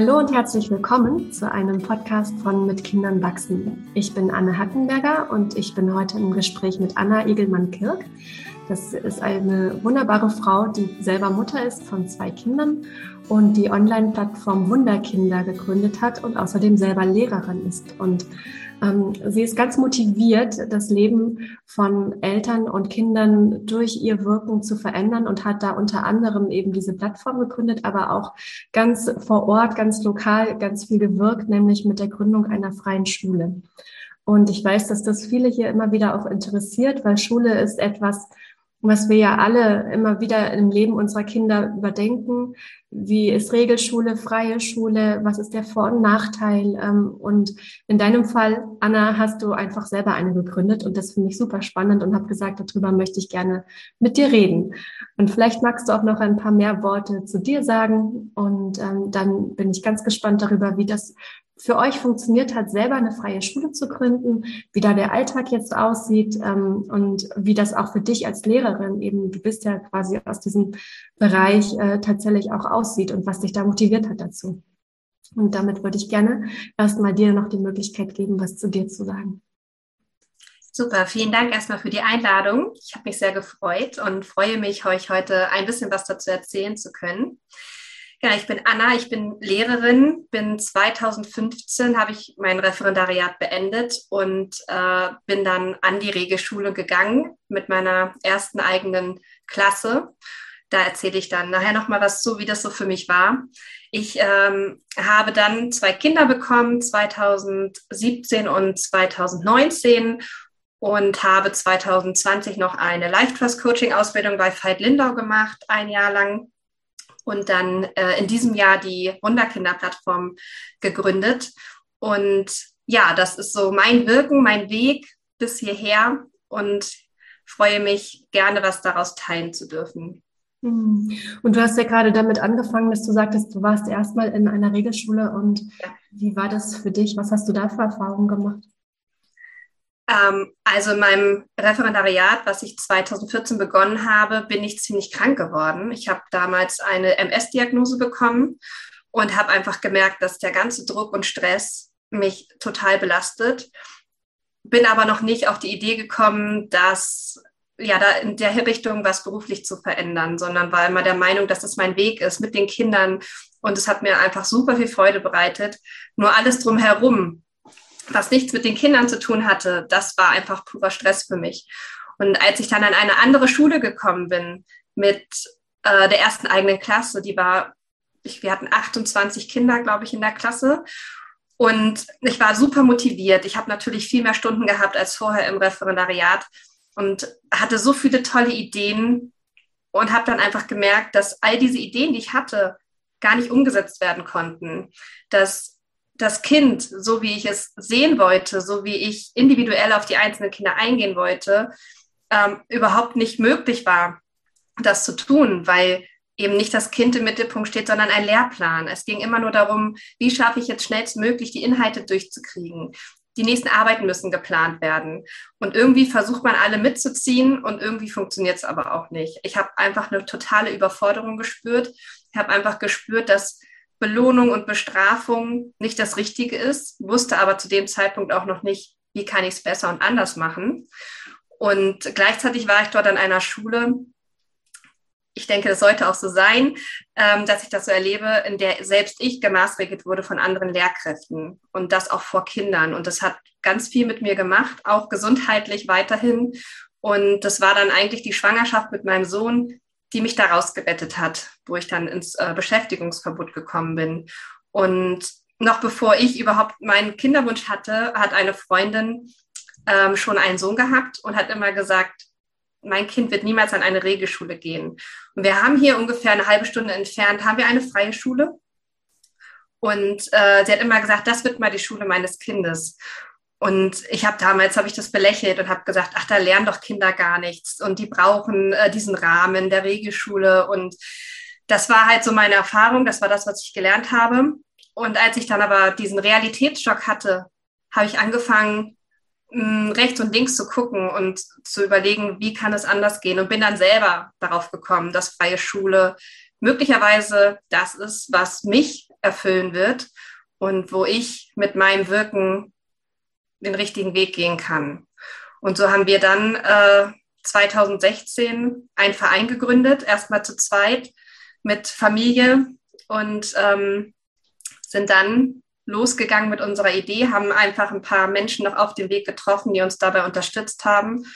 Hallo und herzlich willkommen zu einem Podcast von Mit Kindern wachsen. Ich bin Anne Hattenberger und ich bin heute im Gespräch mit Anna Egelmann-Kirk. Das ist eine wunderbare Frau, die selber Mutter ist von zwei Kindern und die Online-Plattform Wunderkinder gegründet hat und außerdem selber Lehrerin ist. Und sie ist ganz motiviert, das Leben von Eltern und Kindern durch ihr Wirken zu verändern und hat da unter anderem eben diese Plattform gegründet, aber auch ganz vor Ort, ganz lokal ganz viel gewirkt, nämlich mit der Gründung einer freien Schule. Und ich weiß, dass das viele hier immer wieder auch interessiert, weil Schule ist etwas, was wir ja alle immer wieder im Leben unserer Kinder überdenken. Wie ist Regelschule, freie Schule? Was ist der Vor- und Nachteil? Ähm, und in deinem Fall, Anna, hast du einfach selber eine gegründet und das finde ich super spannend und habe gesagt, darüber möchte ich gerne mit dir reden. Und vielleicht magst du auch noch ein paar mehr Worte zu dir sagen und ähm, dann bin ich ganz gespannt darüber, wie das für euch funktioniert hat, selber eine freie Schule zu gründen, wie da der Alltag jetzt aussieht ähm, und wie das auch für dich als Lehrerin eben, du bist ja quasi aus diesem Bereich äh, tatsächlich auch aussieht und was dich da motiviert hat dazu. Und damit würde ich gerne erstmal dir noch die Möglichkeit geben, was zu dir zu sagen. Super, vielen Dank erstmal für die Einladung. Ich habe mich sehr gefreut und freue mich, euch heute ein bisschen was dazu erzählen zu können. Ja, ich bin Anna, ich bin Lehrerin, bin 2015 habe ich mein Referendariat beendet und äh, bin dann an die Regelschule gegangen mit meiner ersten eigenen Klasse. Da erzähle ich dann nachher nochmal was zu, wie das so für mich war. Ich ähm, habe dann zwei Kinder bekommen, 2017 und 2019 und habe 2020 noch eine Life Trust Coaching Ausbildung bei Veit Lindau gemacht, ein Jahr lang und dann äh, in diesem Jahr die Wunderkinder-Plattform gegründet. Und ja, das ist so mein Wirken, mein Weg bis hierher und freue mich gerne, was daraus teilen zu dürfen. Hm. Und du hast ja gerade damit angefangen, dass du sagtest, du warst erstmal in einer Regelschule und ja. wie war das für dich? Was hast du da für Erfahrungen gemacht? Ähm, also in meinem Referendariat, was ich 2014 begonnen habe, bin ich ziemlich krank geworden. Ich habe damals eine MS-Diagnose bekommen und habe einfach gemerkt, dass der ganze Druck und Stress mich total belastet. Bin aber noch nicht auf die Idee gekommen, dass ja, da in der Richtung was beruflich zu verändern, sondern war immer der Meinung, dass das mein Weg ist mit den Kindern. Und es hat mir einfach super viel Freude bereitet. Nur alles drumherum was nichts mit den Kindern zu tun hatte, das war einfach purer Stress für mich. Und als ich dann an eine andere Schule gekommen bin mit äh, der ersten eigenen Klasse, die war, ich, wir hatten 28 Kinder, glaube ich, in der Klasse. Und ich war super motiviert. Ich habe natürlich viel mehr Stunden gehabt als vorher im Referendariat und hatte so viele tolle Ideen und habe dann einfach gemerkt, dass all diese Ideen, die ich hatte, gar nicht umgesetzt werden konnten. Dass das Kind, so wie ich es sehen wollte, so wie ich individuell auf die einzelnen Kinder eingehen wollte, ähm, überhaupt nicht möglich war, das zu tun, weil eben nicht das Kind im Mittelpunkt steht, sondern ein Lehrplan. Es ging immer nur darum, wie schaffe ich jetzt schnellstmöglich die Inhalte durchzukriegen. Die nächsten Arbeiten müssen geplant werden. Und irgendwie versucht man alle mitzuziehen und irgendwie funktioniert es aber auch nicht. Ich habe einfach eine totale Überforderung gespürt. Ich habe einfach gespürt, dass Belohnung und Bestrafung nicht das Richtige ist, wusste aber zu dem Zeitpunkt auch noch nicht, wie kann ich es besser und anders machen. Und gleichzeitig war ich dort an einer Schule, ich denke, das sollte auch so sein, ähm, dass ich das so erlebe, in der selbst ich gemaßregelt wurde von anderen Lehrkräften und das auch vor Kindern. Und das hat ganz viel mit mir gemacht, auch gesundheitlich weiterhin. Und das war dann eigentlich die Schwangerschaft mit meinem Sohn, die mich da rausgebettet hat, wo ich dann ins äh, Beschäftigungsverbot gekommen bin. Und noch bevor ich überhaupt meinen Kinderwunsch hatte, hat eine Freundin ähm, schon einen Sohn gehabt und hat immer gesagt, mein Kind wird niemals an eine Regelschule gehen. Und wir haben hier ungefähr eine halbe Stunde entfernt, haben wir eine freie Schule. Und äh, sie hat immer gesagt, das wird mal die Schule meines Kindes. Und ich habe damals habe ich das belächelt und habe gesagt, ach, da lernen doch Kinder gar nichts. Und die brauchen äh, diesen Rahmen der Regelschule. Und das war halt so meine Erfahrung, das war das, was ich gelernt habe. Und als ich dann aber diesen Realitätsschock hatte, habe ich angefangen, hm, rechts und links zu gucken und zu überlegen, wie kann es anders gehen. Und bin dann selber darauf gekommen, dass freie Schule möglicherweise das ist, was mich erfüllen wird und wo ich mit meinem Wirken den richtigen Weg gehen kann. Und so haben wir dann äh, 2016 einen Verein gegründet, erstmal zu zweit mit Familie und ähm, sind dann losgegangen mit unserer Idee, haben einfach ein paar Menschen noch auf dem Weg getroffen, die uns dabei unterstützt haben.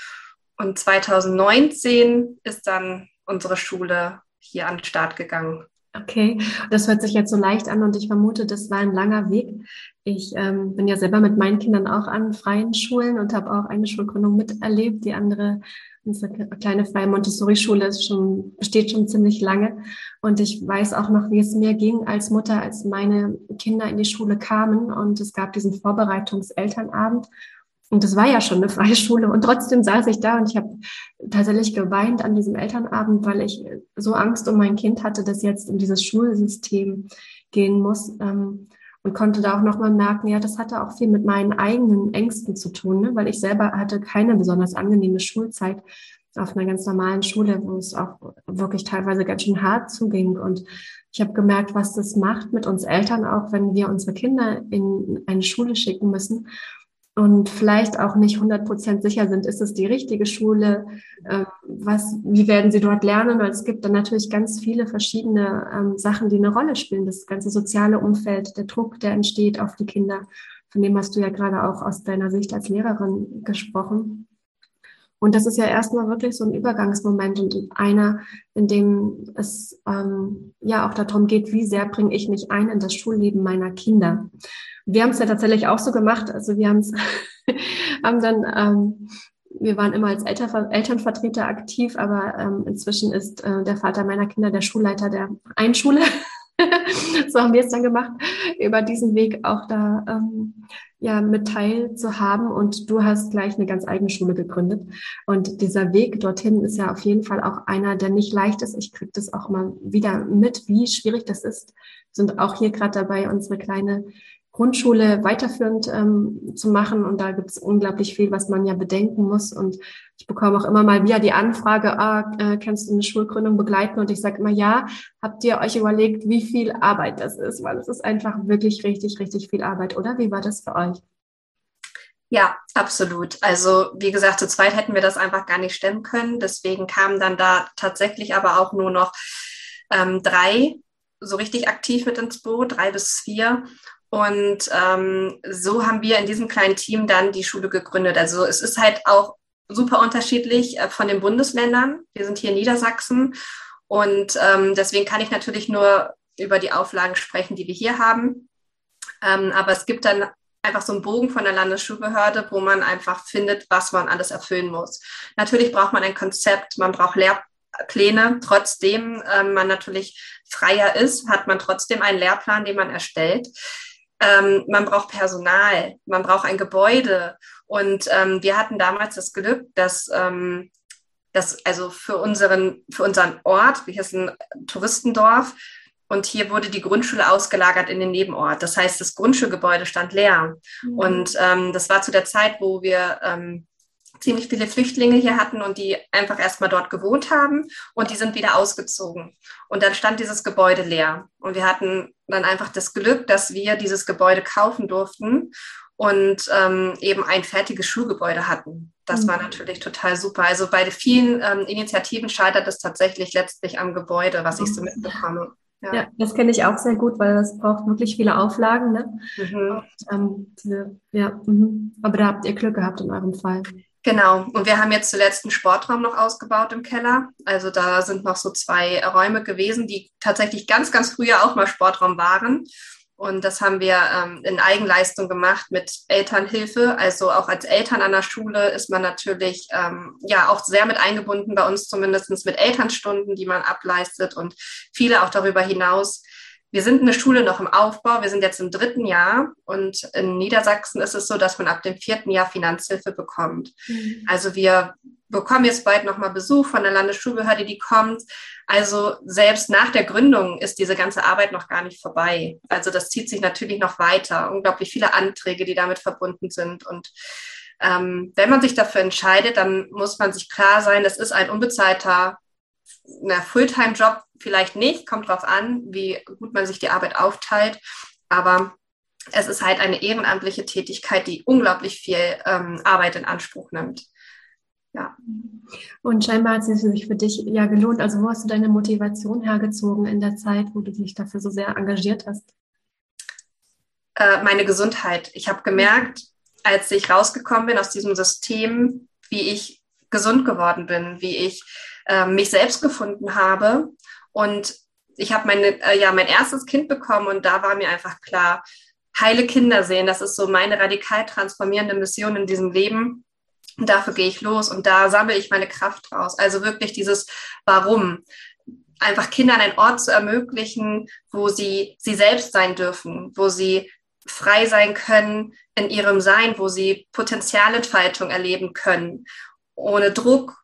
Und 2019 ist dann unsere Schule hier an den Start gegangen. Okay, das hört sich jetzt so leicht an und ich vermute, das war ein langer Weg. Ich ähm, bin ja selber mit meinen Kindern auch an freien Schulen und habe auch eine Schulgründung miterlebt. Die andere, unsere kleine freie Montessori-Schule schon, besteht schon ziemlich lange. Und ich weiß auch noch, wie es mir ging als Mutter, als meine Kinder in die Schule kamen und es gab diesen Vorbereitungselternabend. Und das war ja schon eine freie Schule. Und trotzdem saß ich da und ich habe tatsächlich geweint an diesem Elternabend, weil ich so Angst um mein Kind hatte, das jetzt in dieses Schulsystem gehen muss. Ähm, und konnte da auch nochmal merken, ja, das hatte auch viel mit meinen eigenen Ängsten zu tun, ne? weil ich selber hatte keine besonders angenehme Schulzeit auf einer ganz normalen Schule, wo es auch wirklich teilweise ganz schön hart zuging. Und ich habe gemerkt, was das macht mit uns Eltern, auch wenn wir unsere Kinder in eine Schule schicken müssen und vielleicht auch nicht 100 Prozent sicher sind, ist es die richtige Schule, äh, was, wie werden sie dort lernen, weil es gibt dann natürlich ganz viele verschiedene ähm, Sachen, die eine Rolle spielen. Das ganze soziale Umfeld, der Druck, der entsteht auf die Kinder, von dem hast du ja gerade auch aus deiner Sicht als Lehrerin gesprochen. Und das ist ja erstmal wirklich so ein Übergangsmoment und einer, in dem es ähm, ja auch darum geht, wie sehr bringe ich mich ein in das Schulleben meiner Kinder. Wir haben es ja tatsächlich auch so gemacht. Also wir haben's, haben dann, ähm, wir waren immer als Eltern, Elternvertreter aktiv, aber ähm, inzwischen ist äh, der Vater meiner Kinder der Schulleiter der Einschule. so haben wir es dann gemacht, über diesen Weg auch da ähm, ja mit teil zu haben. Und du hast gleich eine ganz eigene Schule gegründet. Und dieser Weg dorthin ist ja auf jeden Fall auch einer, der nicht leicht ist. Ich kriege das auch mal wieder mit, wie schwierig das ist. Wir sind auch hier gerade dabei, unsere kleine Grundschule weiterführend ähm, zu machen. Und da gibt es unglaublich viel, was man ja bedenken muss. Und ich bekomme auch immer mal wieder die Anfrage, ah, äh, kannst du eine Schulgründung begleiten? Und ich sage immer, ja, habt ihr euch überlegt, wie viel Arbeit das ist? Weil es ist einfach wirklich richtig, richtig viel Arbeit, oder? Wie war das für euch? Ja, absolut. Also wie gesagt, zu zweit hätten wir das einfach gar nicht stemmen können. Deswegen kamen dann da tatsächlich aber auch nur noch ähm, drei so richtig aktiv mit ins Boot, drei bis vier. Und ähm, so haben wir in diesem kleinen Team dann die Schule gegründet. Also es ist halt auch super unterschiedlich äh, von den Bundesländern. Wir sind hier in Niedersachsen und ähm, deswegen kann ich natürlich nur über die Auflagen sprechen, die wir hier haben. Ähm, aber es gibt dann einfach so einen Bogen von der Landesschulbehörde, wo man einfach findet, was man alles erfüllen muss. Natürlich braucht man ein Konzept, man braucht Lehrpläne. Trotzdem ähm, man natürlich freier ist, hat man trotzdem einen Lehrplan, den man erstellt. Ähm, man braucht Personal, man braucht ein Gebäude. Und ähm, wir hatten damals das Glück, dass, ähm, dass also für unseren, für unseren Ort, hier ist ein Touristendorf, und hier wurde die Grundschule ausgelagert in den Nebenort. Das heißt, das Grundschulgebäude stand leer. Mhm. Und ähm, das war zu der Zeit, wo wir ähm, ziemlich viele Flüchtlinge hier hatten und die einfach erstmal dort gewohnt haben und die sind wieder ausgezogen. Und dann stand dieses Gebäude leer. Und wir hatten dann einfach das Glück, dass wir dieses Gebäude kaufen durften und ähm, eben ein fertiges Schulgebäude hatten. Das mhm. war natürlich total super. Also bei vielen ähm, Initiativen scheitert es tatsächlich letztlich am Gebäude, was ich so mhm. mitbekomme. Ja. ja, das kenne ich auch sehr gut, weil das braucht wirklich viele Auflagen. Ne? Mhm. Und, ähm, ja, mh. aber da habt ihr Glück gehabt in eurem Fall. Genau. Und wir haben jetzt zuletzt einen Sportraum noch ausgebaut im Keller. Also da sind noch so zwei Räume gewesen, die tatsächlich ganz, ganz früher auch mal Sportraum waren. Und das haben wir ähm, in Eigenleistung gemacht mit Elternhilfe. Also auch als Eltern an der Schule ist man natürlich ähm, ja auch sehr mit eingebunden, bei uns zumindest mit Elternstunden, die man ableistet und viele auch darüber hinaus wir sind eine Schule noch im Aufbau. Wir sind jetzt im dritten Jahr und in Niedersachsen ist es so, dass man ab dem vierten Jahr Finanzhilfe bekommt. Mhm. Also wir bekommen jetzt bald nochmal Besuch von der Landesschulbehörde, die kommt. Also selbst nach der Gründung ist diese ganze Arbeit noch gar nicht vorbei. Also das zieht sich natürlich noch weiter. Unglaublich viele Anträge, die damit verbunden sind. Und ähm, wenn man sich dafür entscheidet, dann muss man sich klar sein, das ist ein unbezahlter na, Fulltime-Job vielleicht nicht, kommt drauf an, wie gut man sich die Arbeit aufteilt. Aber es ist halt eine ehrenamtliche Tätigkeit, die unglaublich viel ähm, Arbeit in Anspruch nimmt. Ja. Und scheinbar hat es sich für dich ja gelohnt. Also wo hast du deine Motivation hergezogen in der Zeit, wo du dich dafür so sehr engagiert hast? Äh, meine Gesundheit. Ich habe gemerkt, als ich rausgekommen bin aus diesem System, wie ich gesund geworden bin, wie ich äh, mich selbst gefunden habe. Und ich habe meine, äh, ja, mein erstes Kind bekommen und da war mir einfach klar, heile Kinder sehen, das ist so meine radikal transformierende Mission in diesem Leben. Und dafür gehe ich los und da sammle ich meine Kraft raus. Also wirklich dieses Warum. Einfach Kindern einen Ort zu ermöglichen, wo sie sie selbst sein dürfen, wo sie frei sein können in ihrem Sein, wo sie Potenzialentfaltung erleben können, ohne Druck,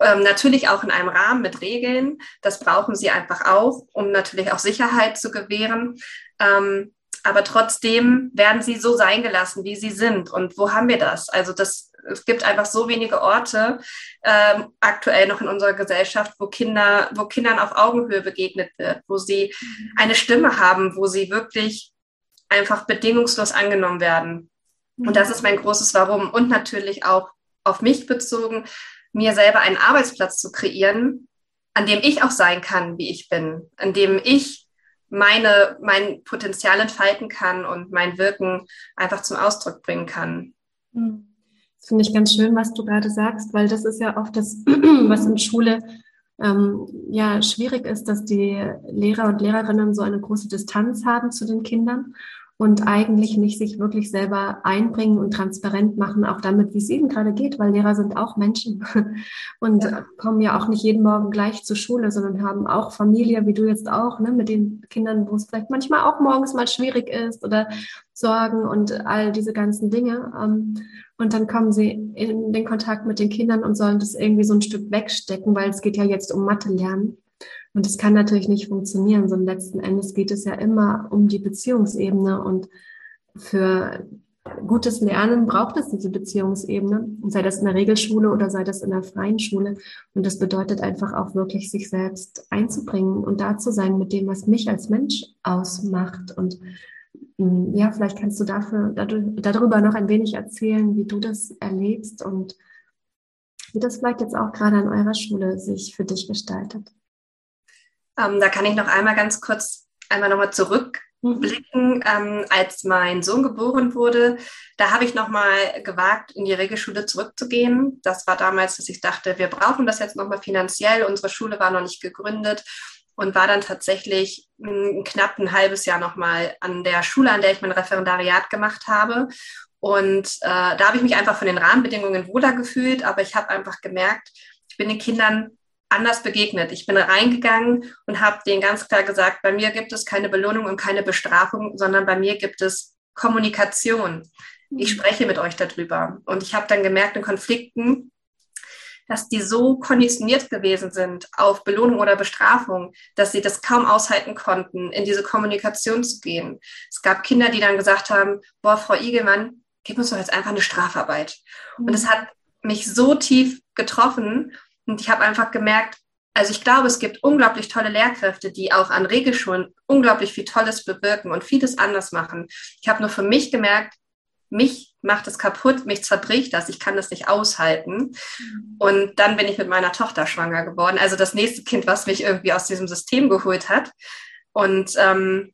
ähm, natürlich auch in einem Rahmen mit Regeln. Das brauchen sie einfach auch, um natürlich auch Sicherheit zu gewähren. Ähm, aber trotzdem werden sie so sein gelassen, wie sie sind. Und wo haben wir das? Also das, es gibt einfach so wenige Orte ähm, aktuell noch in unserer Gesellschaft, wo Kinder, wo Kindern auf Augenhöhe begegnet wird, wo sie eine Stimme haben, wo sie wirklich einfach bedingungslos angenommen werden. Und das ist mein großes Warum. Und natürlich auch auf mich bezogen, mir selber einen Arbeitsplatz zu kreieren, an dem ich auch sein kann, wie ich bin, an dem ich meine, mein Potenzial entfalten kann und mein Wirken einfach zum Ausdruck bringen kann. Hm. Das finde ich ganz schön, was du gerade sagst, weil das ist ja oft das, was in Schule ähm, ja schwierig ist, dass die Lehrer und Lehrerinnen so eine große Distanz haben zu den Kindern und eigentlich nicht sich wirklich selber einbringen und transparent machen, auch damit, wie es ihnen gerade geht, weil Lehrer sind auch Menschen und ja. kommen ja auch nicht jeden Morgen gleich zur Schule, sondern haben auch Familie, wie du jetzt auch, ne, mit den Kindern, wo es vielleicht manchmal auch morgens mal schwierig ist oder Sorgen und all diese ganzen Dinge. Ähm, und dann kommen sie in den Kontakt mit den Kindern und sollen das irgendwie so ein Stück wegstecken, weil es geht ja jetzt um Mathe lernen. Und das kann natürlich nicht funktionieren, sondern letzten Endes geht es ja immer um die Beziehungsebene und für gutes Lernen braucht es diese Beziehungsebene, sei das in der Regelschule oder sei das in der freien Schule. Und das bedeutet einfach auch wirklich, sich selbst einzubringen und da zu sein mit dem, was mich als Mensch ausmacht. Und mm, ja, vielleicht kannst du dafür, darüber noch ein wenig erzählen, wie du das erlebst und wie das vielleicht jetzt auch gerade an eurer Schule sich für dich gestaltet. Ähm, da kann ich noch einmal ganz kurz einmal nochmal zurückblicken. Mhm. Ähm, als mein Sohn geboren wurde, da habe ich nochmal gewagt, in die Regelschule zurückzugehen. Das war damals, dass ich dachte, wir brauchen das jetzt nochmal finanziell. Unsere Schule war noch nicht gegründet und war dann tatsächlich m, knapp ein halbes Jahr nochmal an der Schule, an der ich mein Referendariat gemacht habe. Und äh, da habe ich mich einfach von den Rahmenbedingungen wohler gefühlt, aber ich habe einfach gemerkt, ich bin den Kindern anders begegnet. Ich bin reingegangen und habe denen ganz klar gesagt, bei mir gibt es keine Belohnung und keine Bestrafung, sondern bei mir gibt es Kommunikation. Ich mhm. spreche mit euch darüber. Und ich habe dann gemerkt in Konflikten, dass die so konditioniert gewesen sind auf Belohnung oder Bestrafung, dass sie das kaum aushalten konnten, in diese Kommunikation zu gehen. Es gab Kinder, die dann gesagt haben, boah, Frau Igelmann, gib uns doch jetzt einfach eine Strafarbeit. Und es mhm. hat mich so tief getroffen und ich habe einfach gemerkt, also ich glaube, es gibt unglaublich tolle Lehrkräfte, die auch an Regelschulen unglaublich viel Tolles bewirken und vieles anders machen. Ich habe nur für mich gemerkt, mich macht es kaputt, mich zerbricht das, ich kann das nicht aushalten. Mhm. Und dann bin ich mit meiner Tochter schwanger geworden, also das nächste Kind, was mich irgendwie aus diesem System geholt hat. Und ähm,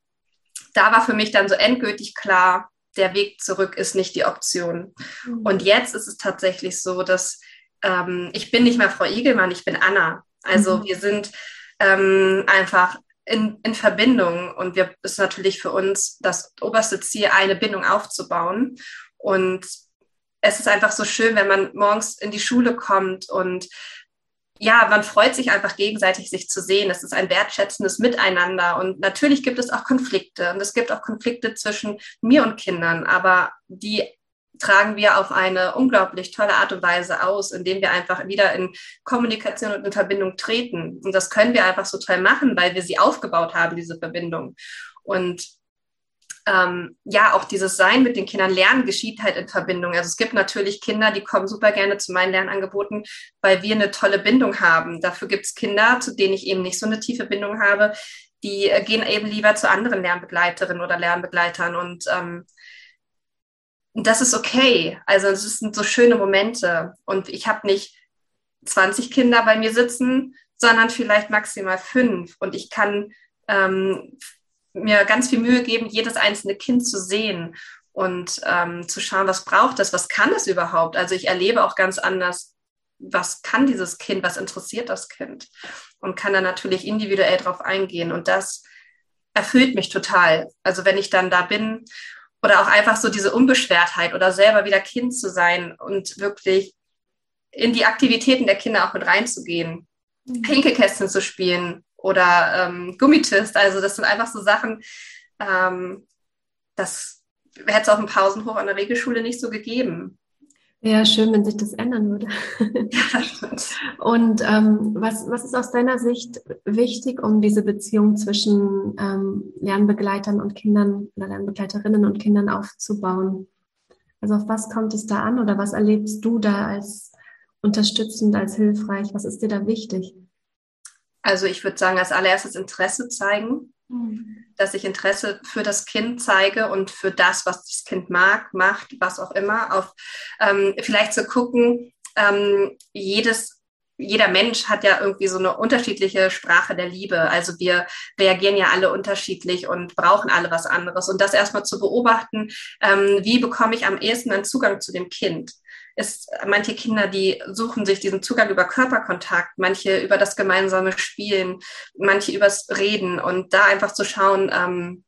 da war für mich dann so endgültig klar, der Weg zurück ist nicht die Option. Mhm. Und jetzt ist es tatsächlich so, dass ähm, ich bin nicht mehr Frau Igelmann, ich bin Anna. Also mhm. wir sind ähm, einfach in, in Verbindung und wir ist natürlich für uns das oberste Ziel, eine Bindung aufzubauen. Und es ist einfach so schön, wenn man morgens in die Schule kommt und ja, man freut sich einfach gegenseitig, sich zu sehen. Es ist ein wertschätzendes Miteinander. Und natürlich gibt es auch Konflikte. Und es gibt auch Konflikte zwischen mir und Kindern. Aber die tragen wir auf eine unglaublich tolle Art und Weise aus, indem wir einfach wieder in Kommunikation und in Verbindung treten. Und das können wir einfach so toll machen, weil wir sie aufgebaut haben, diese Verbindung. Und ähm, ja, auch dieses Sein mit den Kindern, Lernen geschieht halt in Verbindung. Also es gibt natürlich Kinder, die kommen super gerne zu meinen Lernangeboten, weil wir eine tolle Bindung haben. Dafür gibt es Kinder, zu denen ich eben nicht so eine tiefe Bindung habe, die äh, gehen eben lieber zu anderen Lernbegleiterinnen oder Lernbegleitern und ähm, das ist okay. Also es sind so schöne Momente und ich habe nicht 20 Kinder bei mir sitzen, sondern vielleicht maximal fünf und ich kann ähm, mir ganz viel Mühe geben, jedes einzelne Kind zu sehen und ähm, zu schauen, was braucht es, was kann es überhaupt. Also ich erlebe auch ganz anders, was kann dieses Kind, was interessiert das Kind und kann dann natürlich individuell darauf eingehen. Und das erfüllt mich total. Also wenn ich dann da bin oder auch einfach so diese Unbeschwertheit oder selber wieder Kind zu sein und wirklich in die Aktivitäten der Kinder auch mit reinzugehen, mhm. Pinkelkästchen zu spielen oder ähm, Gummitist. Also das sind einfach so Sachen, ähm, das hätte es auf dem Pausenhof an der Regelschule nicht so gegeben. Ja, schön, wenn sich das ändern würde. Und ähm, was, was ist aus deiner Sicht wichtig, um diese Beziehung zwischen ähm, Lernbegleitern und Kindern oder Lernbegleiterinnen und Kindern aufzubauen? Also auf was kommt es da an oder was erlebst du da als unterstützend, als hilfreich? Was ist dir da wichtig? Also ich würde sagen, als allererstes Interesse zeigen, mhm. dass ich Interesse für das Kind zeige und für das, was das Kind mag, macht, was auch immer. Auf ähm, vielleicht zu gucken, ähm, jedes jeder Mensch hat ja irgendwie so eine unterschiedliche Sprache der Liebe. Also wir reagieren ja alle unterschiedlich und brauchen alle was anderes. Und das erstmal zu beobachten, ähm, wie bekomme ich am ehesten einen Zugang zu dem Kind? Ist manche Kinder, die suchen sich diesen Zugang über Körperkontakt, manche über das gemeinsame Spielen, manche übers Reden und da einfach zu schauen, ähm,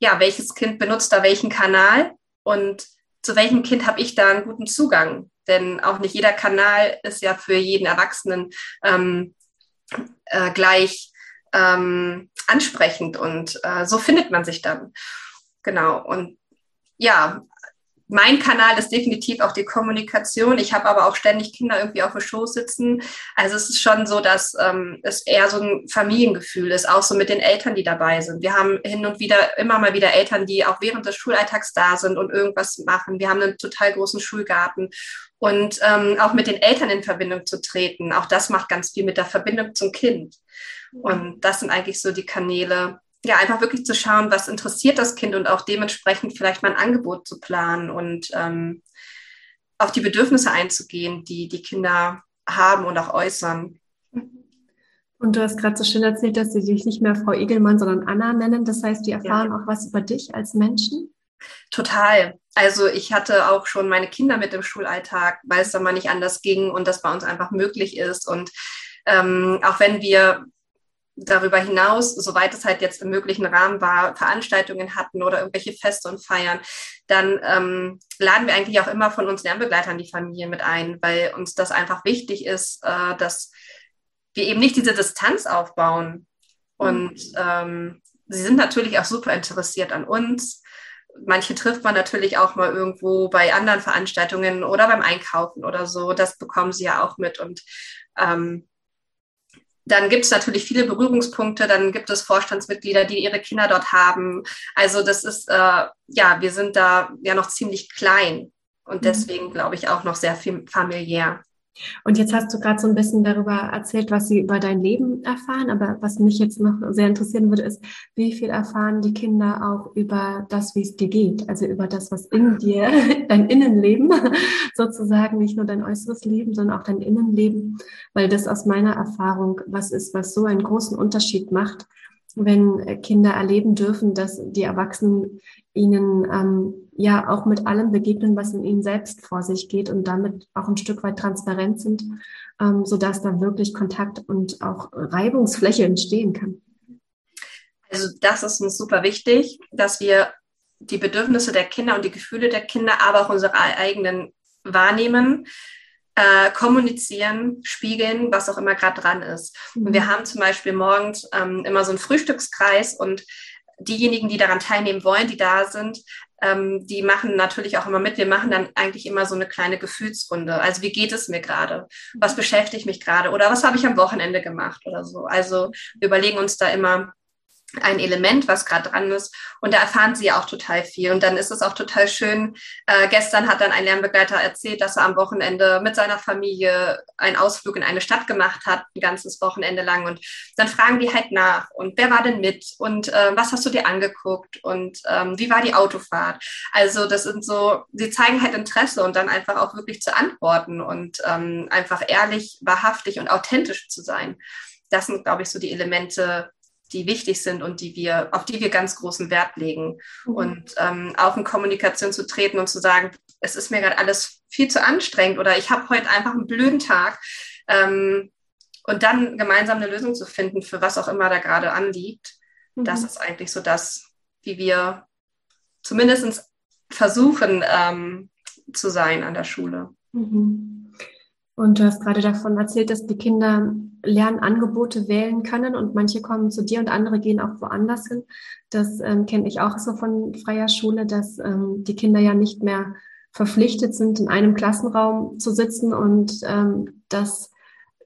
ja, welches Kind benutzt da welchen Kanal und zu welchem Kind habe ich da einen guten Zugang? Denn auch nicht jeder Kanal ist ja für jeden Erwachsenen ähm, äh, gleich ähm, ansprechend und äh, so findet man sich dann. Genau. Und ja, mein Kanal ist definitiv auch die Kommunikation. Ich habe aber auch ständig Kinder irgendwie auf dem Schoß sitzen. Also es ist schon so, dass ähm, es eher so ein Familiengefühl ist, auch so mit den Eltern, die dabei sind. Wir haben hin und wieder immer mal wieder Eltern, die auch während des Schulalltags da sind und irgendwas machen. Wir haben einen total großen Schulgarten und ähm, auch mit den Eltern in Verbindung zu treten. Auch das macht ganz viel mit der Verbindung zum Kind. Und das sind eigentlich so die Kanäle, ja, einfach wirklich zu schauen, was interessiert das Kind und auch dementsprechend vielleicht mal ein Angebot zu planen und ähm, auf die Bedürfnisse einzugehen, die die Kinder haben und auch äußern. Und du hast gerade so schön erzählt, dass sie dich nicht mehr Frau Egelmann, sondern Anna nennen. Das heißt, die erfahren ja. auch was über dich als Menschen? Total. Also ich hatte auch schon meine Kinder mit im Schulalltag, weil es dann mal nicht anders ging und das bei uns einfach möglich ist. Und ähm, auch wenn wir darüber hinaus, soweit es halt jetzt im möglichen Rahmen war, Veranstaltungen hatten oder irgendwelche Feste und Feiern, dann ähm, laden wir eigentlich auch immer von uns Lernbegleitern die Familie mit ein, weil uns das einfach wichtig ist, äh, dass wir eben nicht diese Distanz aufbauen. Und ähm, sie sind natürlich auch super interessiert an uns. Manche trifft man natürlich auch mal irgendwo bei anderen Veranstaltungen oder beim Einkaufen oder so. Das bekommen sie ja auch mit. Und ähm, dann gibt es natürlich viele Berührungspunkte, dann gibt es Vorstandsmitglieder, die ihre Kinder dort haben. Also das ist, äh, ja, wir sind da ja noch ziemlich klein und mhm. deswegen glaube ich auch noch sehr familiär. Und jetzt hast du gerade so ein bisschen darüber erzählt, was sie über dein Leben erfahren. Aber was mich jetzt noch sehr interessieren würde, ist, wie viel erfahren die Kinder auch über das, wie es dir geht? Also über das, was in dir, dein Innenleben sozusagen, nicht nur dein äußeres Leben, sondern auch dein Innenleben. Weil das aus meiner Erfahrung was ist, was so einen großen Unterschied macht, wenn Kinder erleben dürfen, dass die Erwachsenen ihnen ähm, ja auch mit allem begegnen, was in ihnen selbst vor sich geht und damit auch ein Stück weit transparent sind, ähm, sodass da wirklich Kontakt und auch Reibungsfläche entstehen kann. Also das ist uns super wichtig, dass wir die Bedürfnisse der Kinder und die Gefühle der Kinder, aber auch unsere eigenen wahrnehmen, äh, kommunizieren, spiegeln, was auch immer gerade dran ist. Und wir mhm. haben zum Beispiel morgens ähm, immer so einen Frühstückskreis und diejenigen, die daran teilnehmen wollen, die da sind, ähm, die machen natürlich auch immer mit. Wir machen dann eigentlich immer so eine kleine Gefühlsrunde. Also wie geht es mir gerade? Was mhm. beschäftigt mich gerade? Oder was habe ich am Wochenende gemacht oder so? Also wir überlegen uns da immer, ein Element, was gerade dran ist. Und da erfahren sie auch total viel. Und dann ist es auch total schön. Äh, gestern hat dann ein Lernbegleiter erzählt, dass er am Wochenende mit seiner Familie einen Ausflug in eine Stadt gemacht hat, ein ganzes Wochenende lang. Und dann fragen die halt nach. Und wer war denn mit? Und äh, was hast du dir angeguckt? Und ähm, wie war die Autofahrt? Also das sind so, sie zeigen halt Interesse und dann einfach auch wirklich zu antworten und ähm, einfach ehrlich, wahrhaftig und authentisch zu sein. Das sind, glaube ich, so die Elemente, die wichtig sind und die wir, auf die wir ganz großen Wert legen. Mhm. Und ähm, auch in Kommunikation zu treten und zu sagen, es ist mir gerade alles viel zu anstrengend oder ich habe heute einfach einen blöden Tag. Ähm, und dann gemeinsam eine Lösung zu finden, für was auch immer da gerade anliegt, mhm. das ist eigentlich so das, wie wir zumindest versuchen ähm, zu sein an der Schule. Mhm. Und du hast gerade davon erzählt, dass die Kinder Lernangebote wählen können und manche kommen zu dir und andere gehen auch woanders hin. Das ähm, kenne ich auch so von freier Schule, dass ähm, die Kinder ja nicht mehr verpflichtet sind, in einem Klassenraum zu sitzen und ähm, das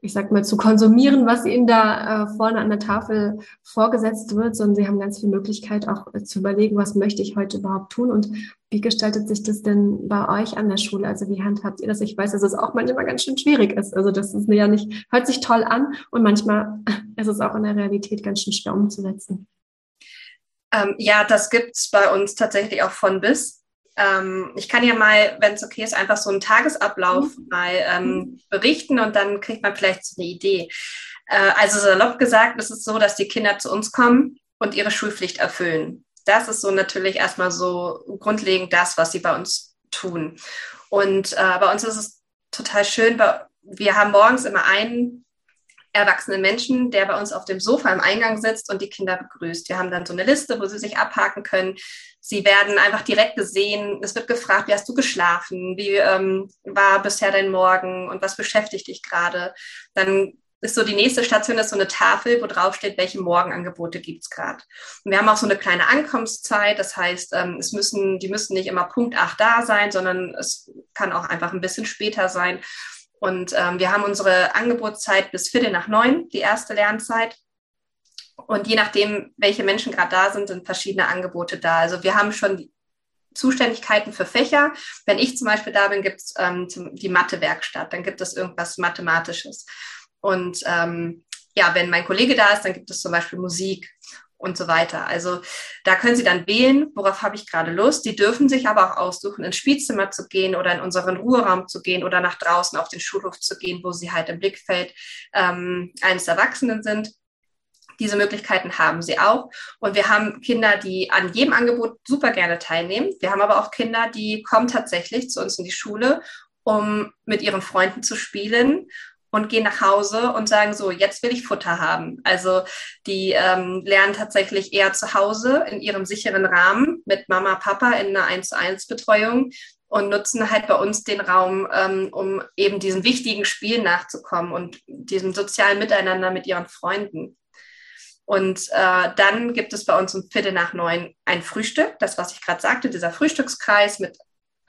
ich sag mal, zu konsumieren, was ihnen da äh, vorne an der Tafel vorgesetzt wird, sondern sie haben ganz viel Möglichkeit auch äh, zu überlegen, was möchte ich heute überhaupt tun und wie gestaltet sich das denn bei euch an der Schule? Also wie handhabt ihr das? Ich weiß, dass es auch manchmal ganz schön schwierig ist. Also das ist mir ja nicht, hört sich toll an und manchmal ist es auch in der Realität ganz schön schwer umzusetzen. Ähm, ja, das gibt's bei uns tatsächlich auch von bis. Ähm, ich kann ja mal, wenn es okay ist, einfach so einen Tagesablauf mhm. mal ähm, mhm. berichten und dann kriegt man vielleicht so eine Idee. Äh, also salopp gesagt, ist es so, dass die Kinder zu uns kommen und ihre Schulpflicht erfüllen. Das ist so natürlich erstmal so grundlegend das, was sie bei uns tun. Und äh, bei uns ist es total schön, wir haben morgens immer einen erwachsenen Menschen, der bei uns auf dem Sofa im Eingang sitzt und die Kinder begrüßt. Wir haben dann so eine Liste, wo sie sich abhaken können. Sie werden einfach direkt gesehen. Es wird gefragt, wie hast du geschlafen? Wie ähm, war bisher dein Morgen? Und was beschäftigt dich gerade? Dann ist so die nächste Station ist so eine Tafel, wo drauf steht, welche Morgenangebote gibt's gerade. Und wir haben auch so eine kleine Ankunftszeit. Das heißt, ähm, es müssen, die müssen nicht immer Punkt 8 da sein, sondern es kann auch einfach ein bisschen später sein. Und ähm, wir haben unsere Angebotszeit bis Viertel nach neun, die erste Lernzeit. Und je nachdem, welche Menschen gerade da sind, sind verschiedene Angebote da. Also wir haben schon Zuständigkeiten für Fächer. Wenn ich zum Beispiel da bin, gibt es ähm, die Mathe-Werkstatt, dann gibt es irgendwas Mathematisches. Und ähm, ja, wenn mein Kollege da ist, dann gibt es zum Beispiel Musik und so weiter. Also da können Sie dann wählen, worauf habe ich gerade Lust. Sie dürfen sich aber auch aussuchen, ins Spielzimmer zu gehen oder in unseren Ruheraum zu gehen oder nach draußen auf den Schulhof zu gehen, wo Sie halt im Blickfeld ähm, eines Erwachsenen sind. Diese Möglichkeiten haben sie auch. Und wir haben Kinder, die an jedem Angebot super gerne teilnehmen. Wir haben aber auch Kinder, die kommen tatsächlich zu uns in die Schule, um mit ihren Freunden zu spielen und gehen nach Hause und sagen so, jetzt will ich Futter haben. Also die ähm, lernen tatsächlich eher zu Hause in ihrem sicheren Rahmen mit Mama, Papa in einer 1 zu 1 Betreuung und nutzen halt bei uns den Raum, ähm, um eben diesen wichtigen Spielen nachzukommen und diesem sozialen Miteinander mit ihren Freunden. Und äh, dann gibt es bei uns um Viertel nach neun ein Frühstück, das, was ich gerade sagte, dieser Frühstückskreis mit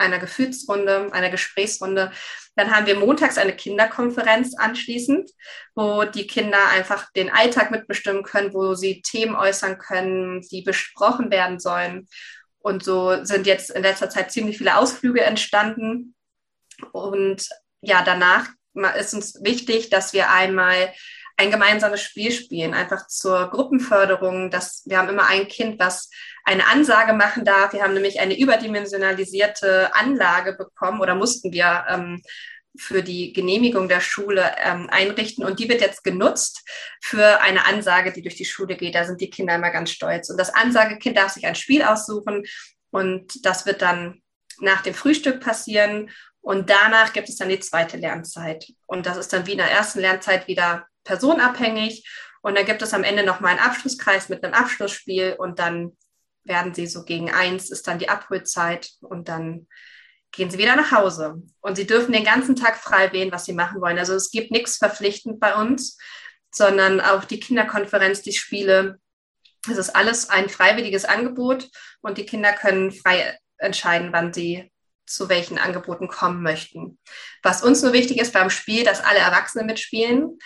einer Gefühlsrunde, einer Gesprächsrunde. Dann haben wir montags eine Kinderkonferenz anschließend, wo die Kinder einfach den Alltag mitbestimmen können, wo sie Themen äußern können, die besprochen werden sollen. Und so sind jetzt in letzter Zeit ziemlich viele Ausflüge entstanden. Und ja, danach ist uns wichtig, dass wir einmal ein gemeinsames Spiel spielen, einfach zur Gruppenförderung. Dass wir haben immer ein Kind, was eine Ansage machen darf. Wir haben nämlich eine überdimensionalisierte Anlage bekommen oder mussten wir ähm, für die Genehmigung der Schule ähm, einrichten. Und die wird jetzt genutzt für eine Ansage, die durch die Schule geht. Da sind die Kinder immer ganz stolz. Und das Ansagekind darf sich ein Spiel aussuchen und das wird dann nach dem Frühstück passieren. Und danach gibt es dann die zweite Lernzeit. Und das ist dann wie in der ersten Lernzeit wieder personabhängig. Und dann gibt es am Ende nochmal einen Abschlusskreis mit einem Abschlussspiel und dann werden sie so gegen eins ist dann die Abholzeit und dann gehen sie wieder nach Hause. Und sie dürfen den ganzen Tag frei wählen, was sie machen wollen. Also es gibt nichts verpflichtend bei uns, sondern auch die Kinderkonferenz, die Spiele. Es ist alles ein freiwilliges Angebot und die Kinder können frei entscheiden, wann sie zu welchen Angeboten kommen möchten. Was uns nur wichtig ist beim Spiel, dass alle Erwachsene mitspielen,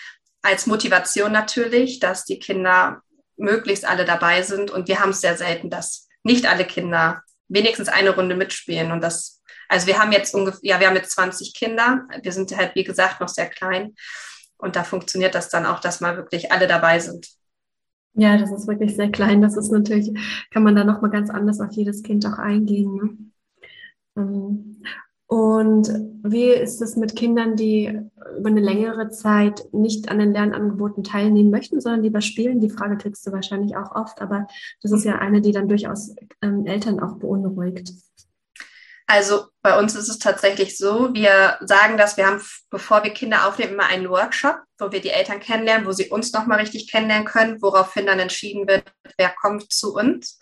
als Motivation natürlich, dass die Kinder möglichst alle dabei sind. Und wir haben es sehr selten, dass nicht alle Kinder wenigstens eine Runde mitspielen. Und das, also wir haben jetzt ungefähr, ja, wir haben jetzt 20 Kinder. Wir sind halt, wie gesagt, noch sehr klein. Und da funktioniert das dann auch, dass mal wirklich alle dabei sind. Ja, das ist wirklich sehr klein. Das ist natürlich, kann man da nochmal ganz anders auf jedes Kind auch eingehen. Ne? Und wie ist es mit Kindern, die über eine längere Zeit nicht an den Lernangeboten teilnehmen möchten, sondern lieber spielen? Die Frage kriegst du wahrscheinlich auch oft, aber das ist ja eine, die dann durchaus ähm, Eltern auch beunruhigt. Also bei uns ist es tatsächlich so, wir sagen dass wir haben, bevor wir Kinder aufnehmen, immer einen Workshop, wo wir die Eltern kennenlernen, wo sie uns nochmal richtig kennenlernen können, woraufhin dann entschieden wird, wer kommt zu uns.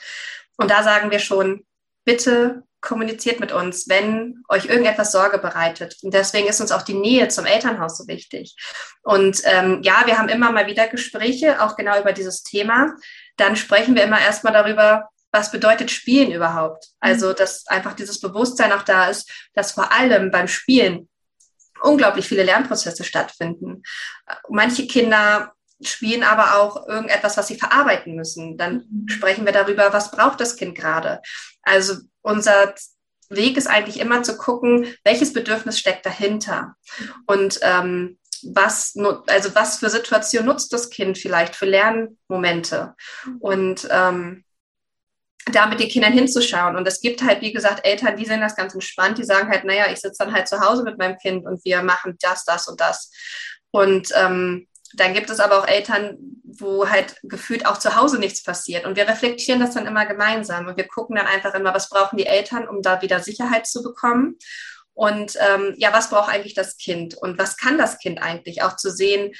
Und da sagen wir schon, bitte kommuniziert mit uns, wenn euch irgendetwas Sorge bereitet. Und deswegen ist uns auch die Nähe zum Elternhaus so wichtig. Und ähm, ja, wir haben immer mal wieder Gespräche, auch genau über dieses Thema. Dann sprechen wir immer erstmal darüber, was bedeutet Spielen überhaupt? Also, mhm. dass einfach dieses Bewusstsein auch da ist, dass vor allem beim Spielen unglaublich viele Lernprozesse stattfinden. Manche Kinder spielen aber auch irgendetwas, was sie verarbeiten müssen. Dann mhm. sprechen wir darüber, was braucht das Kind gerade? Also unser Weg ist eigentlich immer zu gucken, welches Bedürfnis steckt dahinter und ähm, was, also was für Situation nutzt das Kind vielleicht für Lernmomente und ähm, da mit den Kindern hinzuschauen. Und es gibt halt, wie gesagt, Eltern, die sehen das ganz entspannt, die sagen halt, naja, ich sitze dann halt zu Hause mit meinem Kind und wir machen das, das und das. Und ähm, dann gibt es aber auch Eltern, wo halt gefühlt auch zu Hause nichts passiert. Und wir reflektieren das dann immer gemeinsam und wir gucken dann einfach immer, was brauchen die Eltern, um da wieder Sicherheit zu bekommen. Und ähm, ja, was braucht eigentlich das Kind und was kann das Kind eigentlich auch zu sehen?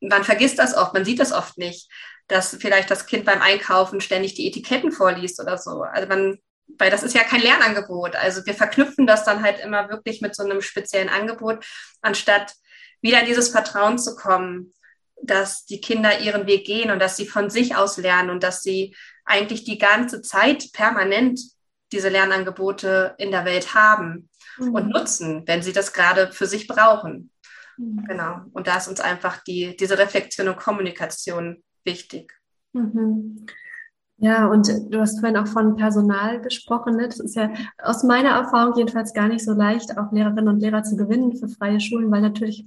Man vergisst das oft, man sieht das oft nicht dass vielleicht das Kind beim Einkaufen ständig die Etiketten vorliest oder so. Also man, weil das ist ja kein Lernangebot. Also wir verknüpfen das dann halt immer wirklich mit so einem speziellen Angebot, anstatt wieder in dieses Vertrauen zu kommen, dass die Kinder ihren Weg gehen und dass sie von sich aus lernen und dass sie eigentlich die ganze Zeit permanent diese Lernangebote in der Welt haben mhm. und nutzen, wenn sie das gerade für sich brauchen. Mhm. Genau. Und da ist uns einfach die, diese Reflexion und Kommunikation wichtig. Mhm. Ja, und du hast vorhin auch von Personal gesprochen. Ne? Das ist ja aus meiner Erfahrung jedenfalls gar nicht so leicht, auch Lehrerinnen und Lehrer zu gewinnen für freie Schulen, weil natürlich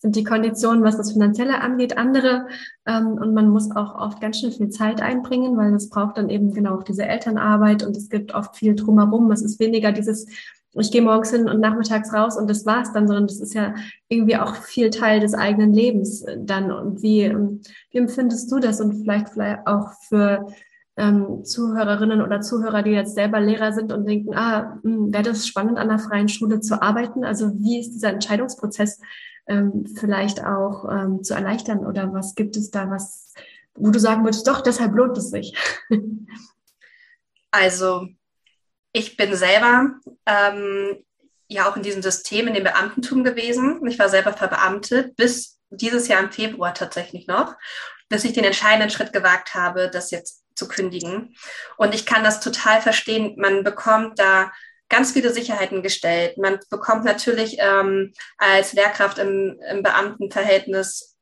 sind die Konditionen, was das Finanzielle angeht, andere. Ähm, und man muss auch oft ganz schön viel Zeit einbringen, weil es braucht dann eben genau auch diese Elternarbeit und es gibt oft viel drumherum. Es ist weniger dieses ich gehe morgens hin und nachmittags raus und das war's dann, sondern das ist ja irgendwie auch viel Teil des eigenen Lebens dann. Und wie, ähm, wie empfindest du das und vielleicht vielleicht auch für ähm, Zuhörerinnen oder Zuhörer, die jetzt selber Lehrer sind und denken, ah, hm, wäre das spannend, an einer freien Schule zu arbeiten? Also wie ist dieser Entscheidungsprozess ähm, vielleicht auch ähm, zu erleichtern oder was gibt es da, was, wo du sagen würdest, doch, deshalb lohnt es sich? Also ich bin selber ähm, ja auch in diesem System, in dem Beamtentum gewesen. Ich war selber verbeamtet bis dieses Jahr im Februar tatsächlich noch, bis ich den entscheidenden Schritt gewagt habe, das jetzt zu kündigen. Und ich kann das total verstehen. Man bekommt da ganz viele Sicherheiten gestellt. Man bekommt natürlich ähm, als Lehrkraft im, im Beamtenverhältnis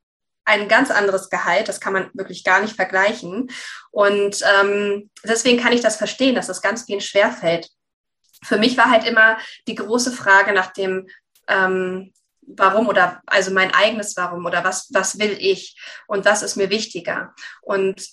ein ganz anderes Gehalt. Das kann man wirklich gar nicht vergleichen. Und ähm, deswegen kann ich das verstehen, dass das ganz vielen schwerfällt. Für mich war halt immer die große Frage nach dem, ähm, warum oder also mein eigenes Warum oder was, was will ich und was ist mir wichtiger. Und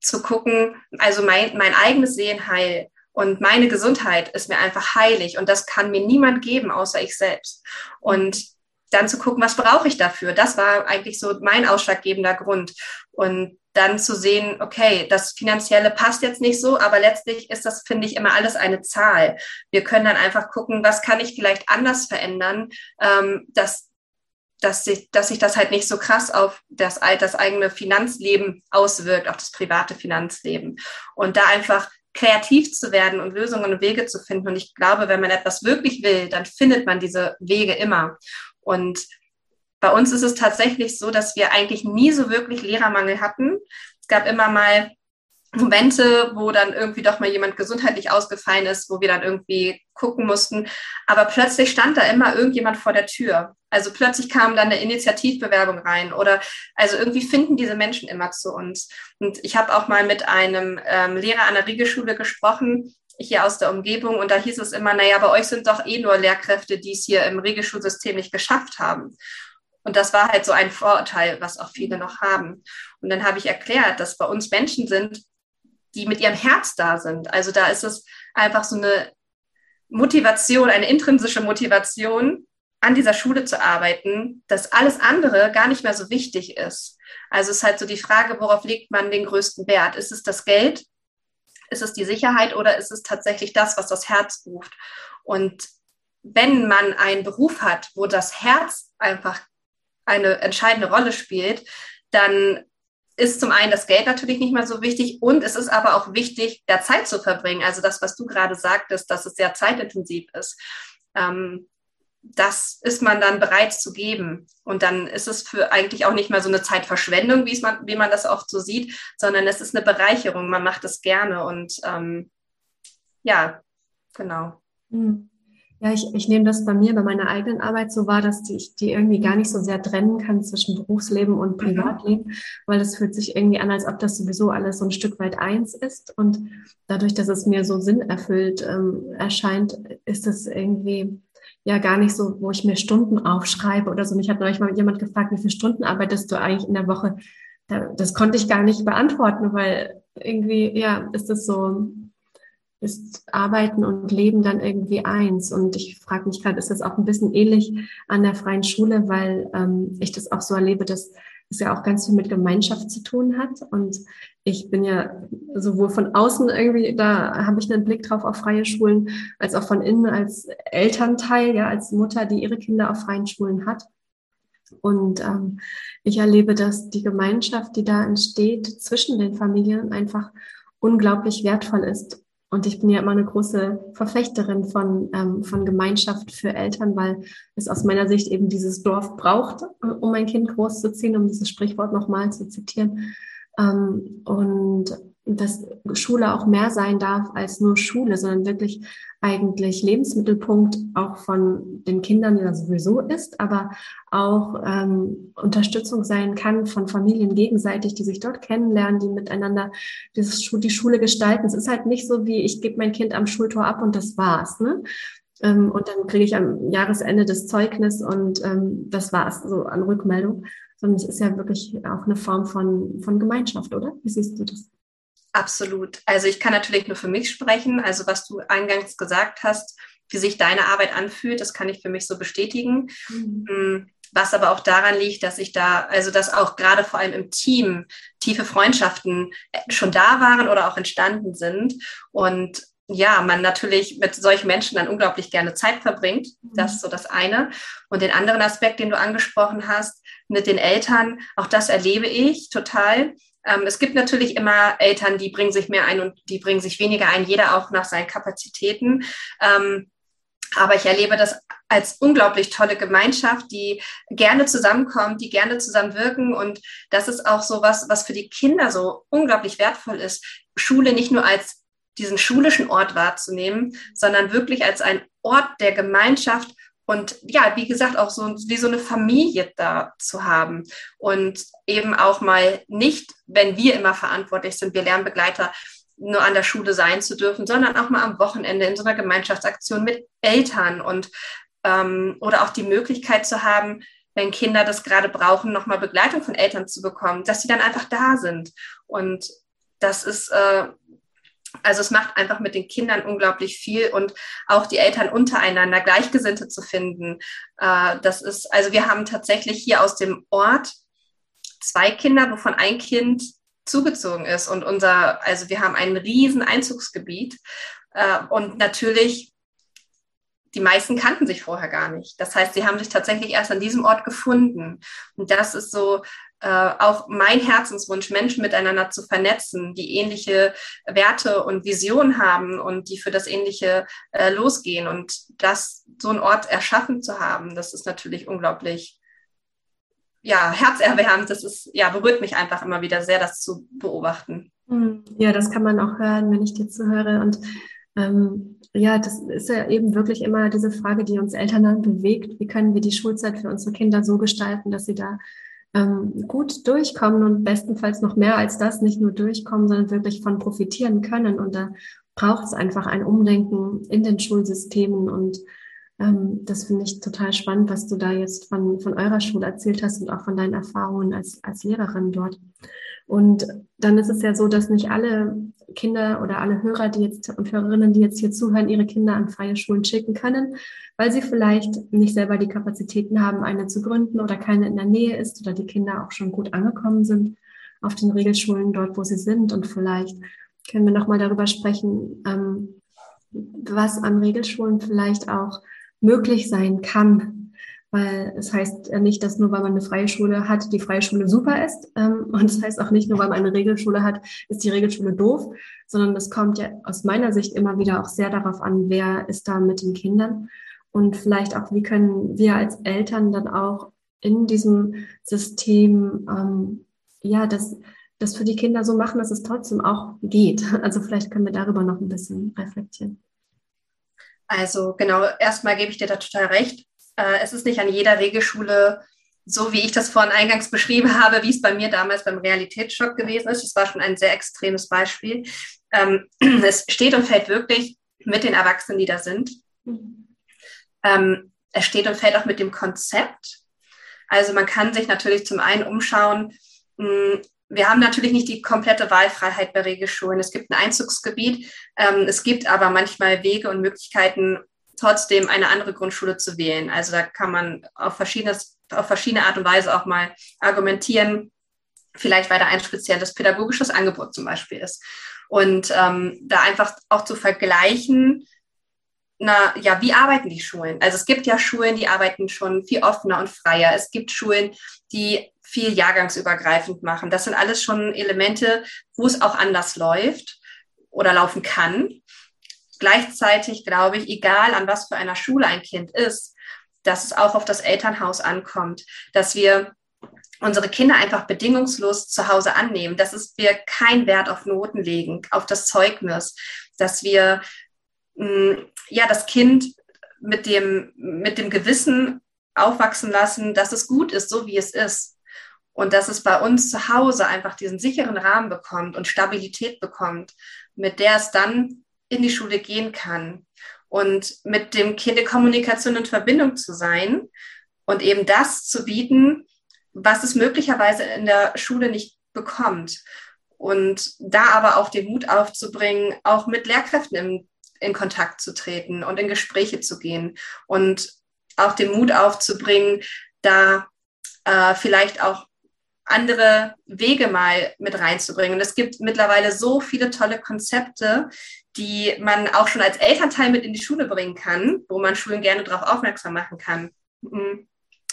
zu gucken, also mein, mein eigenes Seelenheil und meine Gesundheit ist mir einfach heilig und das kann mir niemand geben, außer ich selbst. Und dann zu gucken, was brauche ich dafür? Das war eigentlich so mein ausschlaggebender Grund. Und dann zu sehen, okay, das Finanzielle passt jetzt nicht so, aber letztlich ist das, finde ich, immer alles eine Zahl. Wir können dann einfach gucken, was kann ich vielleicht anders verändern, ähm, dass, dass, sich, dass sich das halt nicht so krass auf das, das eigene Finanzleben auswirkt, auf das private Finanzleben. Und da einfach kreativ zu werden und Lösungen und Wege zu finden. Und ich glaube, wenn man etwas wirklich will, dann findet man diese Wege immer. Und bei uns ist es tatsächlich so, dass wir eigentlich nie so wirklich Lehrermangel hatten. Es gab immer mal Momente, wo dann irgendwie doch mal jemand gesundheitlich ausgefallen ist, wo wir dann irgendwie gucken mussten. Aber plötzlich stand da immer irgendjemand vor der Tür. Also plötzlich kam dann eine Initiativbewerbung rein oder also irgendwie finden diese Menschen immer zu uns. Und ich habe auch mal mit einem ähm, Lehrer an der Riegelschule gesprochen, hier aus der Umgebung, und da hieß es immer, naja, bei euch sind doch eh nur Lehrkräfte, die es hier im Regelschulsystem nicht geschafft haben. Und das war halt so ein Vorurteil, was auch viele noch haben. Und dann habe ich erklärt, dass bei uns Menschen sind, die mit ihrem Herz da sind. Also da ist es einfach so eine Motivation, eine intrinsische Motivation, an dieser Schule zu arbeiten, dass alles andere gar nicht mehr so wichtig ist. Also es ist halt so die Frage, worauf legt man den größten Wert? Ist es das Geld? Ist es die Sicherheit oder ist es tatsächlich das, was das Herz ruft? Und wenn man einen Beruf hat, wo das Herz einfach eine entscheidende Rolle spielt, dann ist zum einen das Geld natürlich nicht mehr so wichtig und es ist aber auch wichtig, da Zeit zu verbringen. Also das, was du gerade sagtest, dass es sehr zeitintensiv ist. Ähm, das ist man dann bereit zu geben. Und dann ist es für eigentlich auch nicht mehr so eine Zeitverschwendung, wie, es man, wie man das oft so sieht, sondern es ist eine Bereicherung. Man macht es gerne und ähm, ja, genau. Mhm. Ja, ich, ich nehme das bei mir, bei meiner eigenen Arbeit so wahr, dass ich die irgendwie gar nicht so sehr trennen kann zwischen Berufsleben und mhm. Privatleben, mhm. weil es fühlt sich irgendwie an, als ob das sowieso alles so ein Stück weit eins ist. Und dadurch, dass es mir so sinnerfüllt ähm, erscheint, ist es irgendwie ja gar nicht so, wo ich mir Stunden aufschreibe oder so. Mich hat neulich mal jemand gefragt, wie viele Stunden arbeitest du eigentlich in der Woche? Das konnte ich gar nicht beantworten, weil irgendwie, ja, ist das so ist Arbeiten und Leben dann irgendwie eins. Und ich frage mich gerade, ist das auch ein bisschen ähnlich an der freien Schule, weil ähm, ich das auch so erlebe, dass es ja auch ganz viel mit Gemeinschaft zu tun hat. Und ich bin ja sowohl von außen irgendwie, da habe ich einen Blick drauf auf freie Schulen, als auch von innen als Elternteil, ja, als Mutter, die ihre Kinder auf freien Schulen hat. Und ähm, ich erlebe, dass die Gemeinschaft, die da entsteht zwischen den Familien, einfach unglaublich wertvoll ist und ich bin ja immer eine große Verfechterin von, ähm, von Gemeinschaft für Eltern, weil es aus meiner Sicht eben dieses Dorf braucht, um ein Kind großzuziehen, um dieses Sprichwort nochmal zu zitieren. Ähm, und dass Schule auch mehr sein darf als nur Schule, sondern wirklich eigentlich Lebensmittelpunkt auch von den Kindern, das sowieso ist, aber auch ähm, Unterstützung sein kann von Familien gegenseitig, die sich dort kennenlernen, die miteinander dieses, die Schule gestalten. Es ist halt nicht so wie, ich gebe mein Kind am Schultor ab und das war's. Ne? Ähm, und dann kriege ich am Jahresende das Zeugnis und ähm, das war's so an Rückmeldung. Sondern es ist ja wirklich auch eine Form von, von Gemeinschaft, oder? Wie siehst du das? Absolut. Also ich kann natürlich nur für mich sprechen. Also was du eingangs gesagt hast, wie sich deine Arbeit anfühlt, das kann ich für mich so bestätigen. Mhm. Mm, was aber auch daran liegt, dass ich da, also dass auch gerade vor allem im Team tiefe Freundschaften äh, schon da waren oder auch entstanden sind. Und ja, man natürlich mit solchen Menschen dann unglaublich gerne Zeit verbringt. Mhm. Das ist so das eine. Und den anderen Aspekt, den du angesprochen hast, mit den Eltern, auch das erlebe ich total. Ähm, es gibt natürlich immer Eltern, die bringen sich mehr ein und die bringen sich weniger ein, jeder auch nach seinen Kapazitäten. Ähm, aber ich erlebe das als unglaublich tolle Gemeinschaft, die gerne zusammenkommt, die gerne zusammenwirken. Und das ist auch so was, was für die Kinder so unglaublich wertvoll ist, Schule nicht nur als diesen schulischen Ort wahrzunehmen, sondern wirklich als ein Ort der Gemeinschaft und ja, wie gesagt, auch so wie so eine Familie da zu haben und eben auch mal nicht, wenn wir immer verantwortlich sind, wir Lernbegleiter, nur an der Schule sein zu dürfen, sondern auch mal am Wochenende in so einer Gemeinschaftsaktion mit Eltern und ähm, oder auch die Möglichkeit zu haben, wenn Kinder das gerade brauchen, nochmal Begleitung von Eltern zu bekommen, dass sie dann einfach da sind. Und das ist äh, also es macht einfach mit den Kindern unglaublich viel und auch die Eltern untereinander Gleichgesinnte zu finden. Äh, das ist, also wir haben tatsächlich hier aus dem Ort zwei Kinder, wovon ein Kind zugezogen ist und unser, also wir haben ein riesen Einzugsgebiet äh, und natürlich die meisten kannten sich vorher gar nicht. Das heißt, sie haben sich tatsächlich erst an diesem Ort gefunden. Und das ist so äh, auch mein Herzenswunsch, Menschen miteinander zu vernetzen, die ähnliche Werte und Visionen haben und die für das Ähnliche äh, losgehen. Und das, so einen Ort erschaffen zu haben, das ist natürlich unglaublich, ja, herzerwärmend. Das ist, ja, berührt mich einfach immer wieder sehr, das zu beobachten. Hm, ja, das kann man auch hören, wenn ich dir zuhöre. Und ähm, ja, das ist ja eben wirklich immer diese Frage, die uns Eltern dann bewegt. Wie können wir die Schulzeit für unsere Kinder so gestalten, dass sie da ähm, gut durchkommen und bestenfalls noch mehr als das nicht nur durchkommen, sondern wirklich von profitieren können. Und da braucht es einfach ein Umdenken in den Schulsystemen. Und ähm, das finde ich total spannend, was du da jetzt von, von eurer Schule erzählt hast und auch von deinen Erfahrungen als, als Lehrerin dort. Und dann ist es ja so, dass nicht alle Kinder oder alle Hörer, die jetzt und Hörerinnen, die jetzt hier zuhören, ihre Kinder an freie Schulen schicken können, weil sie vielleicht nicht selber die Kapazitäten haben, eine zu gründen oder keine in der Nähe ist oder die Kinder auch schon gut angekommen sind auf den Regelschulen dort, wo sie sind. Und vielleicht können wir nochmal darüber sprechen, ähm, was an Regelschulen vielleicht auch möglich sein kann, weil es heißt nicht, dass nur weil man eine freie Schule hat, die freie Schule super ist. Ähm, und es heißt auch nicht nur, weil man eine Regelschule hat, ist die Regelschule doof, sondern das kommt ja aus meiner Sicht immer wieder auch sehr darauf an, wer ist da mit den Kindern und vielleicht auch, wie können wir als Eltern dann auch in diesem System, ähm, ja, das, das für die Kinder so machen, dass es trotzdem auch geht. Also vielleicht können wir darüber noch ein bisschen reflektieren. Also genau, erstmal gebe ich dir da total recht. Äh, es ist nicht an jeder Regelschule so, wie ich das vorhin eingangs beschrieben habe, wie es bei mir damals beim Realitätsschock gewesen ist. Es war schon ein sehr extremes Beispiel. Ähm, es steht und fällt wirklich mit den Erwachsenen, die da sind. Ähm, es steht und fällt auch mit dem Konzept. Also man kann sich natürlich zum einen umschauen. Mh, wir haben natürlich nicht die komplette Wahlfreiheit bei Regelschulen. Es gibt ein Einzugsgebiet. Ähm, es gibt aber manchmal Wege und Möglichkeiten, trotzdem eine andere Grundschule zu wählen. Also da kann man auf, verschiedenes, auf verschiedene Art und Weise auch mal argumentieren, vielleicht weil da ein spezielles pädagogisches Angebot zum Beispiel ist. Und ähm, da einfach auch zu vergleichen, na ja, wie arbeiten die Schulen? Also es gibt ja Schulen, die arbeiten schon viel offener und freier. Es gibt Schulen, die viel jahrgangsübergreifend machen. Das sind alles schon Elemente, wo es auch anders läuft oder laufen kann. Gleichzeitig glaube ich, egal an was für einer Schule ein Kind ist, dass es auch auf das Elternhaus ankommt, dass wir unsere Kinder einfach bedingungslos zu Hause annehmen, dass es wir keinen Wert auf Noten legen, auf das Zeugnis, dass wir mh, mm, ja das Kind mit dem mit dem Gewissen aufwachsen lassen, dass es gut ist, so wie es ist. Und dass es bei uns zu Hause einfach diesen sicheren Rahmen bekommt und Stabilität bekommt, mit der es dann in die Schule gehen kann und mit dem Kind in Kommunikation und Verbindung zu sein und eben das zu bieten, was es möglicherweise in der Schule nicht bekommt. Und da aber auch den Mut aufzubringen, auch mit Lehrkräften in, in Kontakt zu treten und in Gespräche zu gehen und auch den Mut aufzubringen, da äh, vielleicht auch andere Wege mal mit reinzubringen. Und es gibt mittlerweile so viele tolle Konzepte, die man auch schon als Elternteil mit in die Schule bringen kann, wo man Schulen gerne darauf aufmerksam machen kann. Mhm.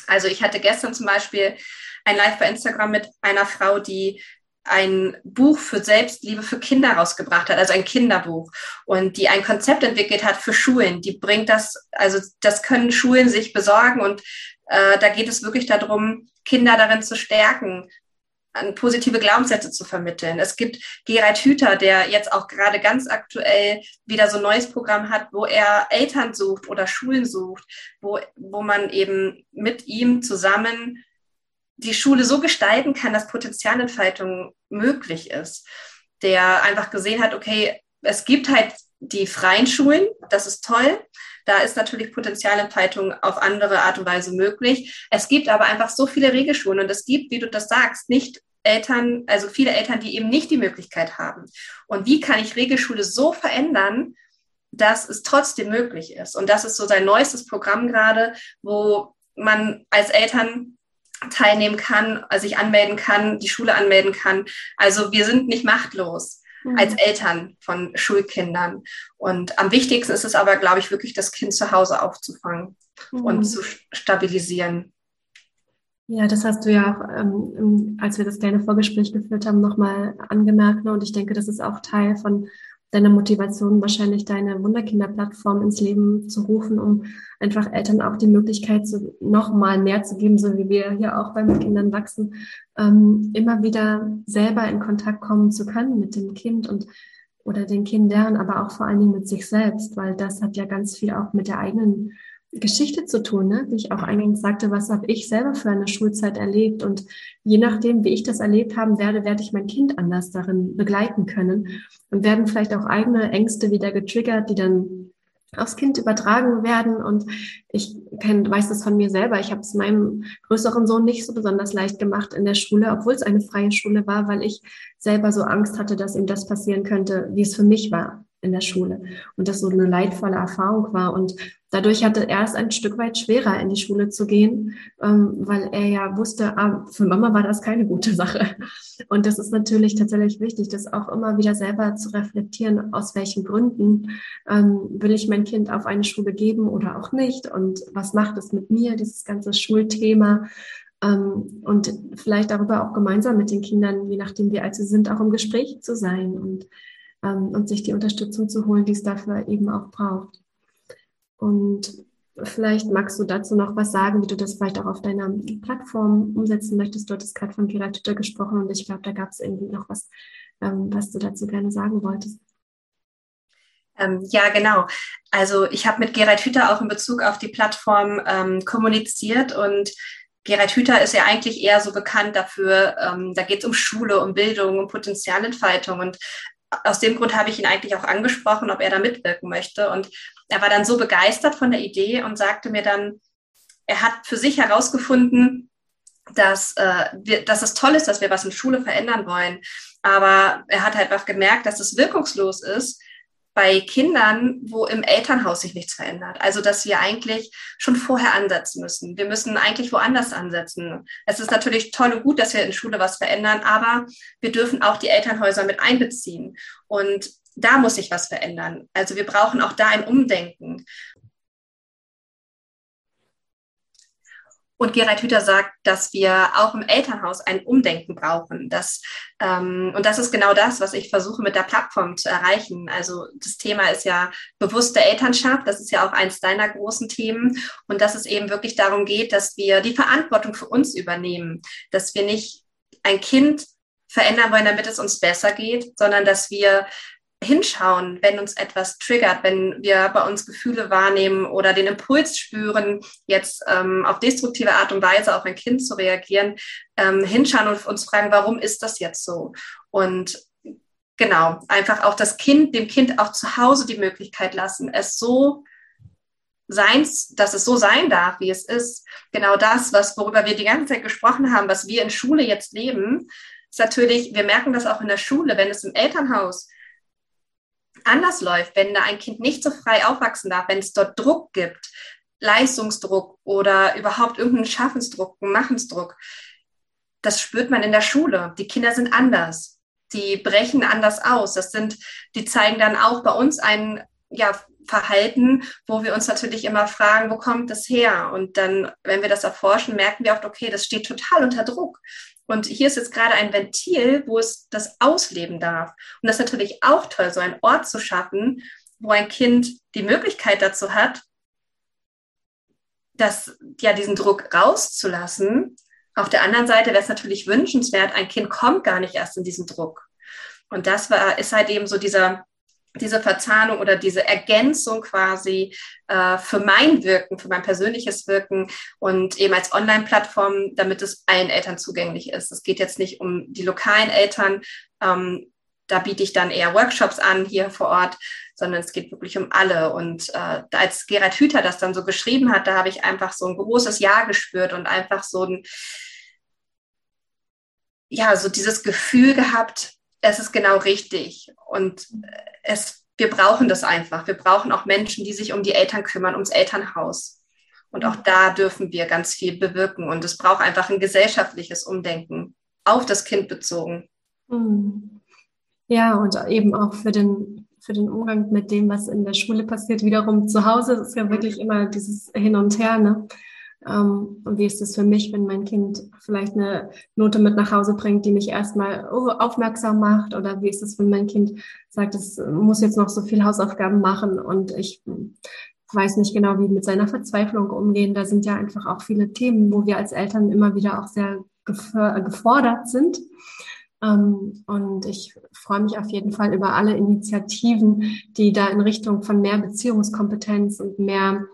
Also ich hatte gestern zum Beispiel ein Live bei Instagram mit einer Frau, die ein Buch für Selbstliebe für Kinder rausgebracht hat, also ein Kinderbuch und die ein Konzept entwickelt hat für Schulen. Die bringt das, also das können Schulen sich besorgen und äh, da geht es wirklich darum, Kinder darin zu stärken, positive Glaubenssätze zu vermitteln. Es gibt Gerald Hüther, der jetzt auch gerade ganz aktuell wieder so ein neues Programm hat, wo er Eltern sucht oder Schulen sucht, wo, wo man eben mit ihm zusammen die Schule so gestalten kann, dass Potenzialentfaltung möglich ist. Der einfach gesehen hat, okay, es gibt halt die freien Schulen, das ist toll. Da ist natürlich Potenzialentfaltung auf andere Art und Weise möglich. Es gibt aber einfach so viele Regelschulen und es gibt, wie du das sagst, nicht Eltern, also viele Eltern, die eben nicht die Möglichkeit haben. Und wie kann ich Regelschule so verändern, dass es trotzdem möglich ist? Und das ist so sein neuestes Programm gerade, wo man als Eltern teilnehmen kann, sich anmelden kann, die Schule anmelden kann. Also wir sind nicht machtlos mhm. als Eltern von Schulkindern. Und am wichtigsten ist es aber, glaube ich, wirklich das Kind zu Hause aufzufangen mhm. und zu stabilisieren. Ja, das hast du ja auch, ähm, als wir das kleine Vorgespräch geführt haben, nochmal angemerkt. Ne? Und ich denke, das ist auch Teil von deine Motivation wahrscheinlich deine Wunderkinder-Plattform ins Leben zu rufen, um einfach Eltern auch die Möglichkeit zu, noch mal mehr zu geben, so wie wir hier auch beim Kindern wachsen, ähm, immer wieder selber in Kontakt kommen zu können mit dem Kind und oder den Kindern, aber auch vor allen Dingen mit sich selbst, weil das hat ja ganz viel auch mit der eigenen Geschichte zu tun, ne? wie ich auch eingangs sagte, was habe ich selber für eine Schulzeit erlebt und je nachdem, wie ich das erlebt haben werde, werde ich mein Kind anders darin begleiten können und werden vielleicht auch eigene Ängste wieder getriggert, die dann aufs Kind übertragen werden. Und ich kenn, weiß das von mir selber. Ich habe es meinem größeren Sohn nicht so besonders leicht gemacht in der Schule, obwohl es eine freie Schule war, weil ich selber so Angst hatte, dass ihm das passieren könnte, wie es für mich war in der Schule. Und das so eine leidvolle Erfahrung war. Und dadurch hatte er es ein Stück weit schwerer, in die Schule zu gehen, ähm, weil er ja wusste, ah, für Mama war das keine gute Sache. Und das ist natürlich tatsächlich wichtig, das auch immer wieder selber zu reflektieren, aus welchen Gründen ähm, will ich mein Kind auf eine Schule geben oder auch nicht und was macht es mit mir, dieses ganze Schulthema. Ähm, und vielleicht darüber auch gemeinsam mit den Kindern, je nachdem wie alt sie sind, auch im Gespräch zu sein und, und sich die Unterstützung zu holen, die es dafür eben auch braucht. Und vielleicht magst du dazu noch was sagen, wie du das vielleicht auch auf deiner Plattform umsetzen möchtest. Du hattest gerade von Gerald Hütter gesprochen und ich glaube, da gab es irgendwie noch was, ähm, was du dazu gerne sagen wolltest. Ähm, ja, genau. Also ich habe mit Gerald Hüther auch in Bezug auf die Plattform ähm, kommuniziert und Gerald Hüther ist ja eigentlich eher so bekannt dafür, ähm, da geht es um Schule, um Bildung, um Potenzialentfaltung und aus dem Grund habe ich ihn eigentlich auch angesprochen, ob er da mitwirken möchte. Und er war dann so begeistert von der Idee und sagte mir dann, er hat für sich herausgefunden, dass, äh, wir, dass es toll ist, dass wir was in Schule verändern wollen. Aber er hat halt einfach gemerkt, dass es wirkungslos ist, bei Kindern, wo im Elternhaus sich nichts verändert. Also, dass wir eigentlich schon vorher ansetzen müssen. Wir müssen eigentlich woanders ansetzen. Es ist natürlich toll und gut, dass wir in Schule was verändern, aber wir dürfen auch die Elternhäuser mit einbeziehen. Und da muss sich was verändern. Also wir brauchen auch da ein Umdenken. Und Gerald Hüther sagt, dass wir auch im Elternhaus ein Umdenken brauchen. Das, ähm, und das ist genau das, was ich versuche mit der Plattform zu erreichen. Also das Thema ist ja bewusste Elternschaft. Das ist ja auch eins deiner großen Themen. Und dass es eben wirklich darum geht, dass wir die Verantwortung für uns übernehmen. Dass wir nicht ein Kind verändern wollen, damit es uns besser geht, sondern dass wir hinschauen, wenn uns etwas triggert, wenn wir bei uns Gefühle wahrnehmen oder den Impuls spüren, jetzt ähm, auf destruktive Art und Weise auf ein Kind zu reagieren, ähm, hinschauen und uns fragen, warum ist das jetzt so? Und genau, einfach auch das Kind, dem Kind auch zu Hause die Möglichkeit lassen, es so sein, dass es so sein darf, wie es ist. Genau das, was, worüber wir die ganze Zeit gesprochen haben, was wir in Schule jetzt leben, ist natürlich, wir merken das auch in der Schule, wenn es im Elternhaus anders läuft, wenn da ein Kind nicht so frei aufwachsen darf, wenn es dort Druck gibt, Leistungsdruck oder überhaupt irgendeinen Schaffensdruck, einen Machensdruck, das spürt man in der Schule. Die Kinder sind anders. Die brechen anders aus. Das sind, die zeigen dann auch bei uns ein ja, Verhalten, wo wir uns natürlich immer fragen, wo kommt das her? Und dann, wenn wir das erforschen, merken wir oft, okay, das steht total unter Druck. Und hier ist jetzt gerade ein Ventil, wo es das ausleben darf. Und das ist natürlich auch toll, so einen Ort zu schaffen, wo ein Kind die Möglichkeit dazu hat, das, ja, diesen Druck rauszulassen. Auf der anderen Seite wäre es natürlich wünschenswert, ein Kind kommt gar nicht erst in diesen Druck. Und das war, ist halt eben so dieser, diese Verzahnung oder diese Ergänzung quasi äh, für mein Wirken, für mein persönliches Wirken und eben als Online-Plattform, damit es allen Eltern zugänglich ist. Es geht jetzt nicht um die lokalen Eltern, ähm, da biete ich dann eher Workshops an hier vor Ort, sondern es geht wirklich um alle. Und äh, als Gerhard Hüther das dann so geschrieben hat, da habe ich einfach so ein großes Ja gespürt und einfach so ein, ja, so dieses Gefühl gehabt, es ist genau richtig. Und es, wir brauchen das einfach. Wir brauchen auch Menschen, die sich um die Eltern kümmern, ums Elternhaus. Und auch da dürfen wir ganz viel bewirken. Und es braucht einfach ein gesellschaftliches Umdenken auf das Kind bezogen. Hm. Ja, und eben auch für den, für den Umgang mit dem, was in der Schule passiert, wiederum zu Hause. Es ist ja wirklich immer dieses Hin und Her. Ne? Ähm, und wie ist es für mich, wenn mein Kind vielleicht eine Note mit nach Hause bringt, die mich erstmal aufmerksam macht? Oder wie ist es, wenn mein Kind sagt, es muss jetzt noch so viel Hausaufgaben machen und ich weiß nicht genau, wie mit seiner Verzweiflung umgehen. Da sind ja einfach auch viele Themen, wo wir als Eltern immer wieder auch sehr gefordert sind. Ähm, und ich freue mich auf jeden Fall über alle Initiativen, die da in Richtung von mehr Beziehungskompetenz und mehr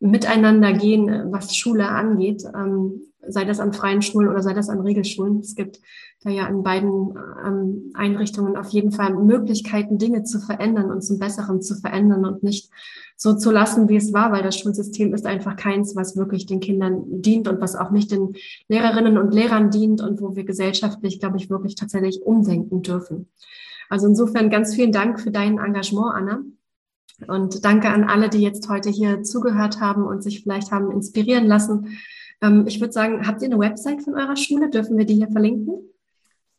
Miteinander gehen, was Schule angeht, ähm, sei das an freien Schulen oder sei das an Regelschulen. Es gibt da ja in beiden ähm, Einrichtungen auf jeden Fall Möglichkeiten, Dinge zu verändern und zum Besseren zu verändern und nicht so zu lassen, wie es war, weil das Schulsystem ist einfach keins, was wirklich den Kindern dient und was auch nicht den Lehrerinnen und Lehrern dient und wo wir gesellschaftlich, glaube ich, wirklich tatsächlich umdenken dürfen. Also insofern ganz vielen Dank für dein Engagement, Anna. Und danke an alle, die jetzt heute hier zugehört haben und sich vielleicht haben inspirieren lassen. Ähm, ich würde sagen, habt ihr eine Website von eurer Schule? Dürfen wir die hier verlinken?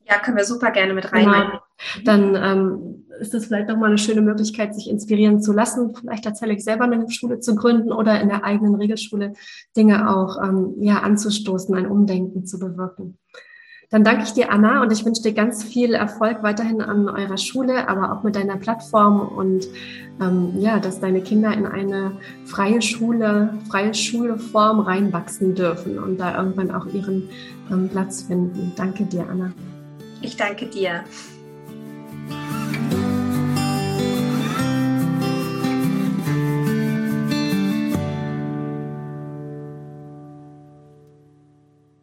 Ja, können wir super gerne mit reinnehmen. Genau. Dann ähm, ist das vielleicht nochmal eine schöne Möglichkeit, sich inspirieren zu lassen, vielleicht tatsächlich selber eine Schule zu gründen oder in der eigenen Regelschule Dinge auch ähm, ja, anzustoßen, ein Umdenken zu bewirken. Dann danke ich dir, Anna, und ich wünsche dir ganz viel Erfolg weiterhin an eurer Schule, aber auch mit deiner Plattform und ähm, ja, dass deine Kinder in eine freie Schule, freie Schuleform reinwachsen dürfen und da irgendwann auch ihren ähm, Platz finden. Danke dir, Anna. Ich danke dir.